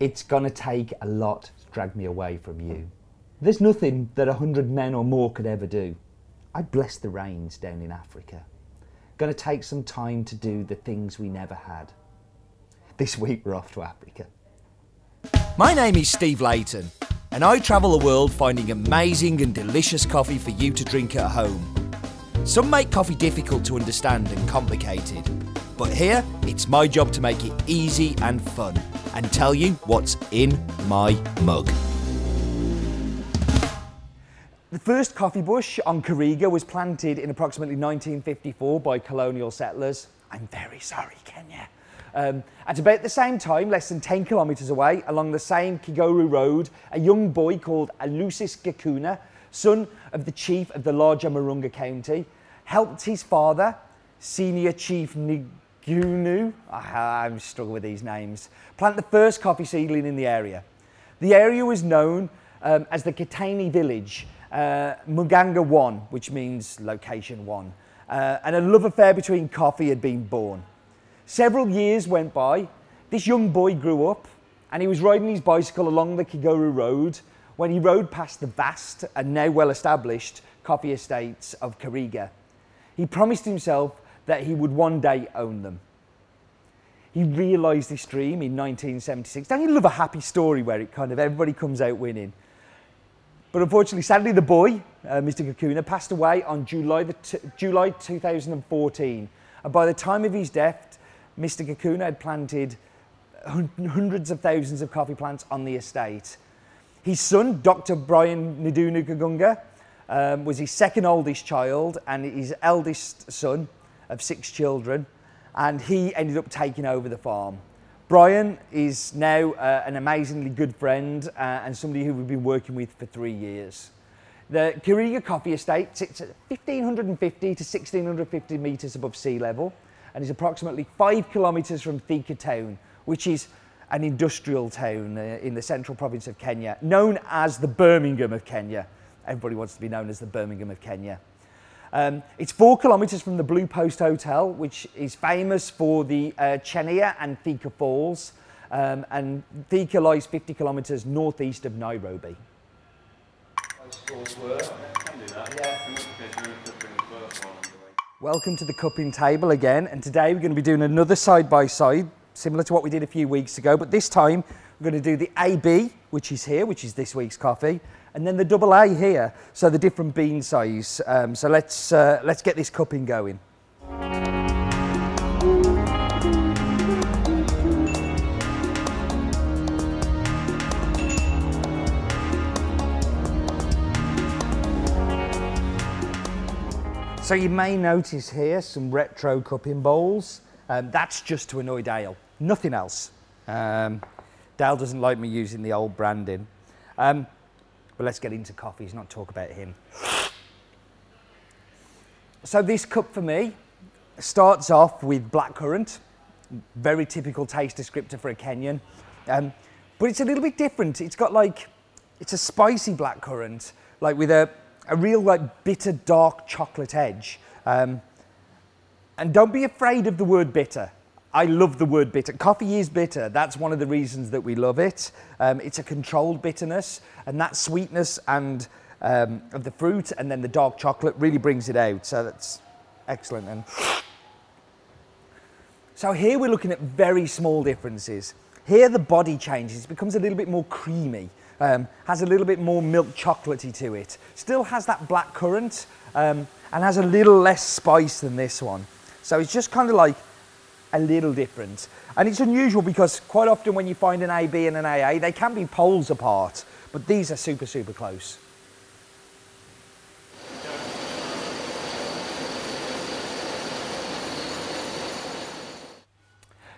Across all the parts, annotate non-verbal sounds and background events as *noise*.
It's gonna take a lot to drag me away from you. There's nothing that a hundred men or more could ever do. I bless the rains down in Africa. Gonna take some time to do the things we never had. This week we're off to Africa. My name is Steve Leighton, and I travel the world finding amazing and delicious coffee for you to drink at home. Some make coffee difficult to understand and complicated, but here it's my job to make it easy and fun and tell you what's in my mug. The first coffee bush on Kariga was planted in approximately 1954 by colonial settlers. I'm very sorry, Kenya. Um, at about the same time, less than 10 kilometres away, along the same Kigoru Road, a young boy called Alusis Gakuna, son of the chief of the larger Marunga County, helped his father, Senior Chief Nigunu, ah, I'm struggling with these names, plant the first coffee seedling in the area. The area was known um, as the Kitani village uh, Muganga 1, which means location 1. Uh, and a love affair between coffee had been born. Several years went by. This young boy grew up and he was riding his bicycle along the Kigoru Road when he rode past the vast and now well established coffee estates of Kariga. He promised himself that he would one day own them. He realised this dream in 1976. Don't you love a happy story where it kind of everybody comes out winning? But unfortunately, sadly, the boy, uh, Mr. Kakuna, passed away on July, July 2014. And by the time of his death, Mr. Kakuna had planted hundreds of thousands of coffee plants on the estate. His son, Dr. Brian Nidunu Kagunga, um, was his second oldest child and his eldest son of six children. And he ended up taking over the farm. Brian is now uh, an amazingly good friend uh, and somebody who we've been working with for three years. The Kariga Coffee Estate sits at 1,550 to 1,650 metres above sea level and is approximately five kilometres from Thika town, which is an industrial town uh, in the central province of Kenya, known as the Birmingham of Kenya. Everybody wants to be known as the Birmingham of Kenya. Um, it's four kilometres from the Blue Post Hotel, which is famous for the uh, and Thika Falls. Um, and Thika lies 50 kilometres northeast of Nairobi. Welcome to the cupping table again, and today we're going to be doing another side by side, similar to what we did a few weeks ago, but this time we're going to do the AB, which is here, which is this week's coffee, and then the double A here, so the different bean size. Um, so let's, uh, let's get this cupping going. So you may notice here some retro cupping bowls. Um, that's just to annoy Dale, nothing else. Um, Dale doesn't like me using the old branding. Um, but let's get into coffees, not talk about him. So this cup for me starts off with blackcurrant, very typical taste descriptor for a Kenyan. Um, but it's a little bit different. It's got like, it's a spicy blackcurrant, like with a, a real like bitter dark chocolate edge. Um, and don't be afraid of the word bitter. I love the word bitter. Coffee is bitter. That's one of the reasons that we love it. Um, it's a controlled bitterness, and that sweetness and um, of the fruit and then the dark chocolate really brings it out. So that's excellent. And so here we're looking at very small differences. Here the body changes, it becomes a little bit more creamy, um, has a little bit more milk chocolatey to it. Still has that black currant um, and has a little less spice than this one. So it's just kind of like a little different. And it's unusual because quite often when you find an AB and an AA, they can be poles apart, but these are super, super close.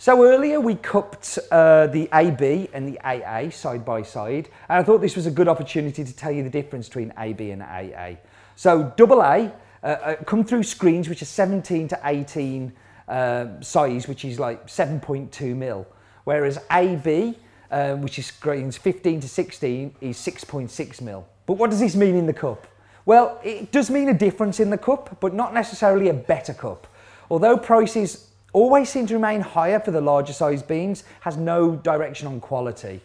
So earlier we cupped uh, the AB and the AA side by side, and I thought this was a good opportunity to tell you the difference between AB and AA. So double A uh, uh, come through screens which are 17 to 18 uh, size, which is like 7.2 mil, whereas AB, uh, which is screens 15 to 16, is 6.6 mil. But what does this mean in the cup? Well, it does mean a difference in the cup, but not necessarily a better cup. Although prices always seem to remain higher for the larger size beans, has no direction on quality.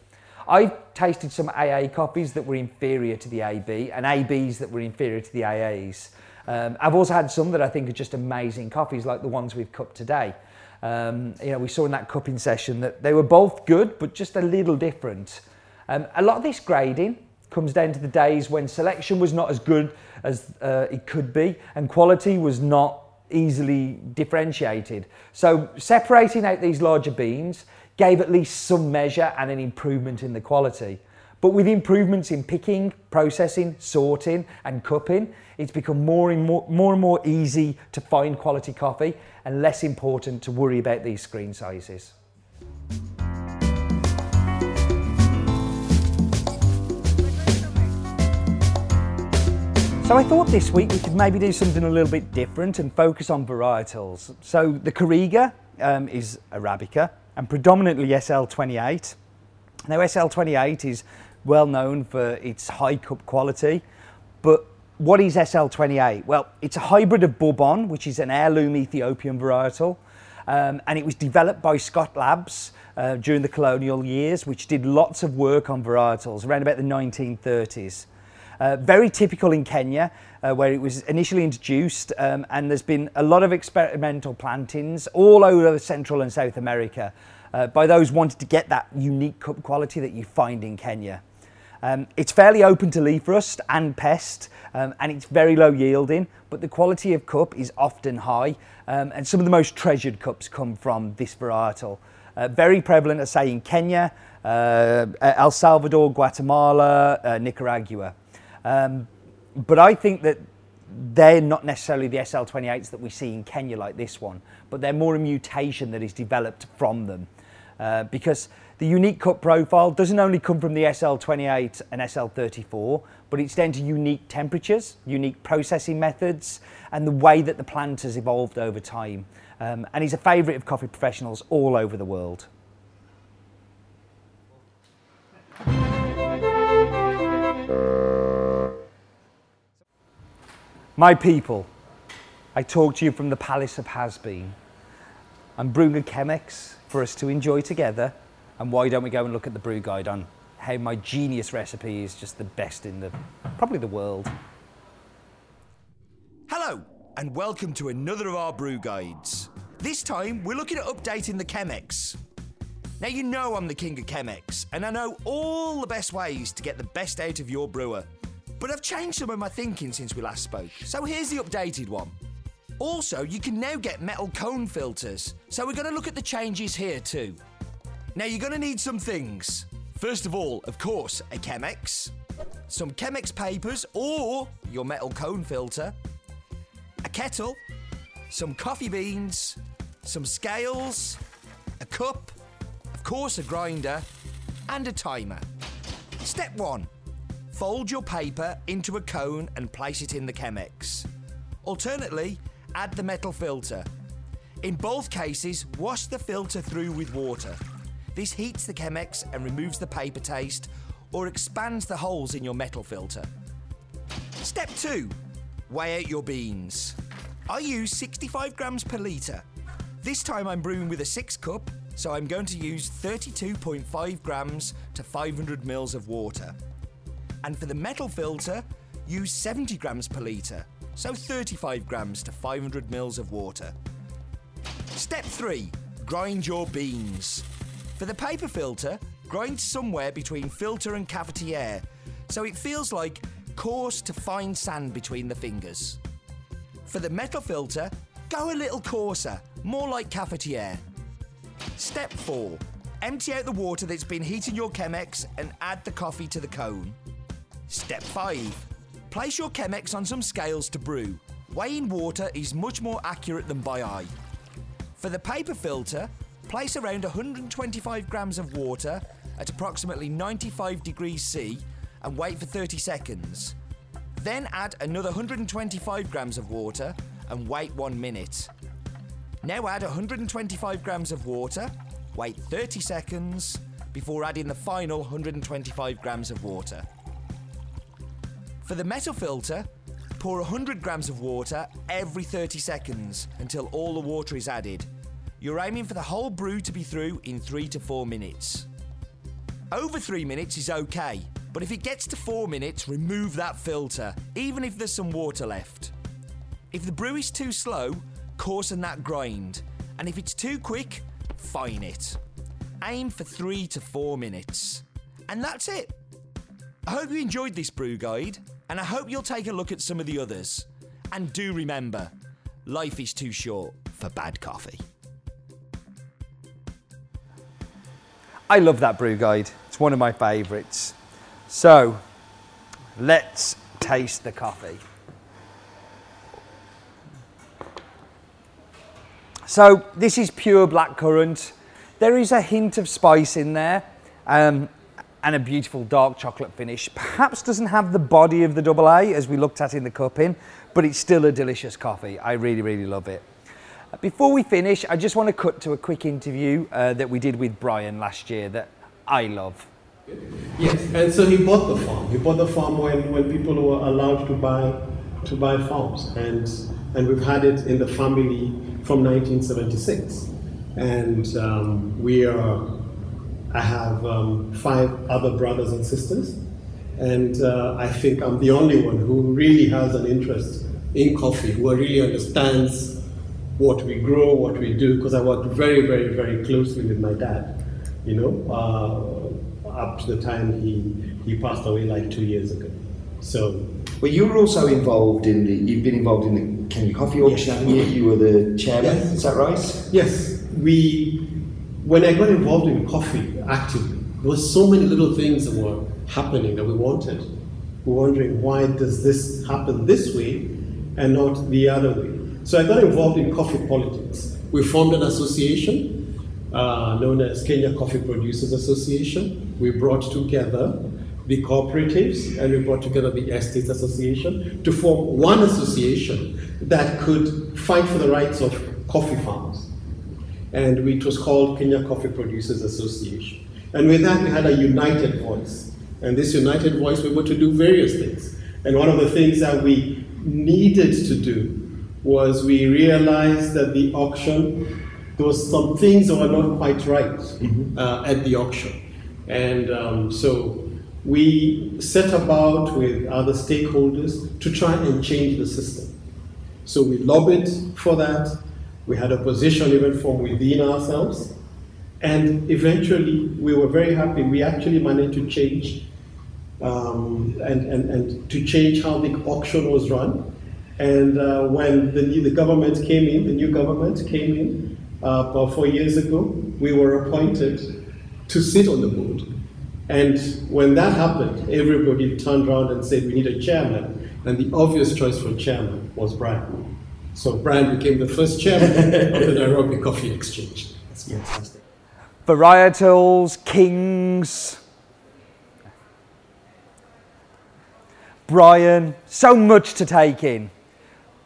I've tasted some AA coffees that were inferior to the AB and ABs that were inferior to the AAs. Um, I've also had some that I think are just amazing coffees like the ones we've cupped today. Um, you know, we saw in that cupping session that they were both good, but just a little different. Um, a lot of this grading comes down to the days when selection was not as good as uh, it could be and quality was not easily differentiated. So separating out these larger beans gave at least some measure and an improvement in the quality. But with improvements in picking, processing, sorting and cupping, it's become more and more, more and more easy to find quality coffee and less important to worry about these screen sizes. So I thought this week we could maybe do something a little bit different and focus on varietals. So the Kariga um, is Arabica and predominantly SL28. Now SL28 is well known for its high cup quality, but what is SL28? Well, it's a hybrid of Bourbon, which is an heirloom Ethiopian varietal, um, and it was developed by Scott Labs uh, during the colonial years, which did lots of work on varietals around about the 1930s. Uh, very typical in Kenya, uh, where it was initially introduced, um, and there's been a lot of experimental plantings all over Central and South America uh, by those wanting to get that unique cup quality that you find in Kenya. Um, it's fairly open to leaf rust and pest, um, and it's very low yielding, but the quality of cup is often high, um, and some of the most treasured cups come from this varietal. Uh, very prevalent, I say, in Kenya, uh, El Salvador, Guatemala, uh, Nicaragua. But I think that they're not necessarily the SL28s that we see in Kenya like this one, but they're more a mutation that is developed from them. Uh, because the unique cup profile doesn't only come from the SL28 and SL34, but it's down to unique temperatures, unique processing methods, and the way that the plant has evolved over time. Um, and he's a favourite of coffee professionals all over the world. My people, I talk to you from the Palace of Has Bean. I'm brewing a Chemex for us to enjoy together. And why don't we go and look at the brew guide on how my genius recipe is just the best in the, probably the world. Hello, and welcome to another of our brew guides. This time, we're looking at updating the Chemex. Now, you know I'm the king of Chemex, and I know all the best ways to get the best out of your brewer. But I've changed some of my thinking since we last spoke, so here's the updated one. Also, you can now get metal cone filters, so we're going to look at the changes here too. Now, you're going to need some things. First of all, of course, a Chemex, some Chemex papers or your metal cone filter, a kettle, some coffee beans, some scales, a cup, of course, a grinder, and a timer. Step 1 Fold your paper into a cone and place it in the Chemex. Alternately, add the metal filter. In both cases, wash the filter through with water. This heats the Chemex and removes the paper taste or expands the holes in your metal filter. Step 2. Weigh out your beans. I use 65 grams per litre. This time I'm brewing with a 6 cup, so I'm going to use 32.5 grams to 500 mils of water. And for the metal filter, use 70 grams per litre, so 35 grams to 500 mils of water. Step 3. Grind your beans. For the paper filter, grind somewhere between filter and cafetiere, so it feels like coarse to fine sand between the fingers. For the metal filter, go a little coarser, more like cafetiere. Step 4. Empty out the water that's been heating your Chemex and add the coffee to the cone. Step 5. Place your Chemex on some scales to brew. Weighing water is much more accurate than by eye. For the paper filter, place around 125 grams of water at approximately 95 degrees C and wait for 30 seconds. Then add another 125 grams of water and wait one minute. Now add 125 grams of water, wait 30 seconds before adding the final 125 grams of water. For the metal filter, pour 100 grams of water every 30 seconds until all the water is added. You're aiming for the whole brew to be through in three to four minutes. Over three minutes is okay, but if it gets to four minutes, remove that filter, even if there's some water left. If the brew is too slow, coarsen that grind, and if it's too quick, fine it. Aim for three to four minutes. And that's it. I hope you enjoyed this brew guide, and I hope you'll take a look at some of the others. And do remember, life is too short for bad coffee. I love that brew guide. It's one of my favourites. So, let's taste the coffee. So, this is pure blackcurrant. There is a hint of spice in there um, and a beautiful dark chocolate finish. Perhaps doesn't have the body of the double A as we looked at in the cupping, but it's still a delicious coffee. I really, really love it. Before we finish, I just want to cut to a quick interview uh, that we did with Brian last year that I love. Yes, and so he bought the farm. He bought the farm when, when people were allowed to buy to buy farms, and and we've had it in the family from 1976, and um, we are. I have um, five other brothers and sisters, and uh, I think I'm the only one who really has an interest in coffee, who really understands what we grow, what we do, because I worked very, very, very closely with my dad, you know, uh, up to the time he, he passed away like two years ago. So. Well, you were also involved in the, you've been involved in the Kenya Coffee Auction, yes. haven't you? You were the chairman, yes. is that right? Yes. We, when I got involved in coffee actively, there were so many little things that were happening that we wanted. We were wondering why does this happen this way and not the other way? So I got involved in coffee politics. We formed an association uh, known as Kenya Coffee Producers Association. We brought together the cooperatives and we brought together the estates association to form one association that could fight for the rights of coffee farmers. And it was called Kenya Coffee Producers Association. And with that, we had a united voice. And this united voice, we were to do various things. And one of the things that we needed to do was we realized that the auction, there was some things that were not quite right mm-hmm. uh, at the auction. And um, so we set about with other stakeholders to try and change the system. So we lobbied for that. We had opposition even from within ourselves. And eventually, we were very happy. We actually managed to change um, and, and, and to change how the auction was run. And uh, when the, new, the government came in, the new government came in uh, about four years ago, we were appointed to sit on the board. And when that happened, everybody turned around and said, we need a chairman. And the obvious choice for chairman was Brian. So Brian became the first chairman of the *laughs* Nairobi Coffee Exchange. That's fantastic. Varietals, kings, Brian, so much to take in.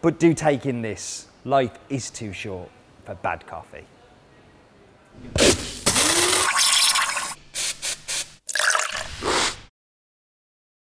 But do take in this life is too short for bad coffee.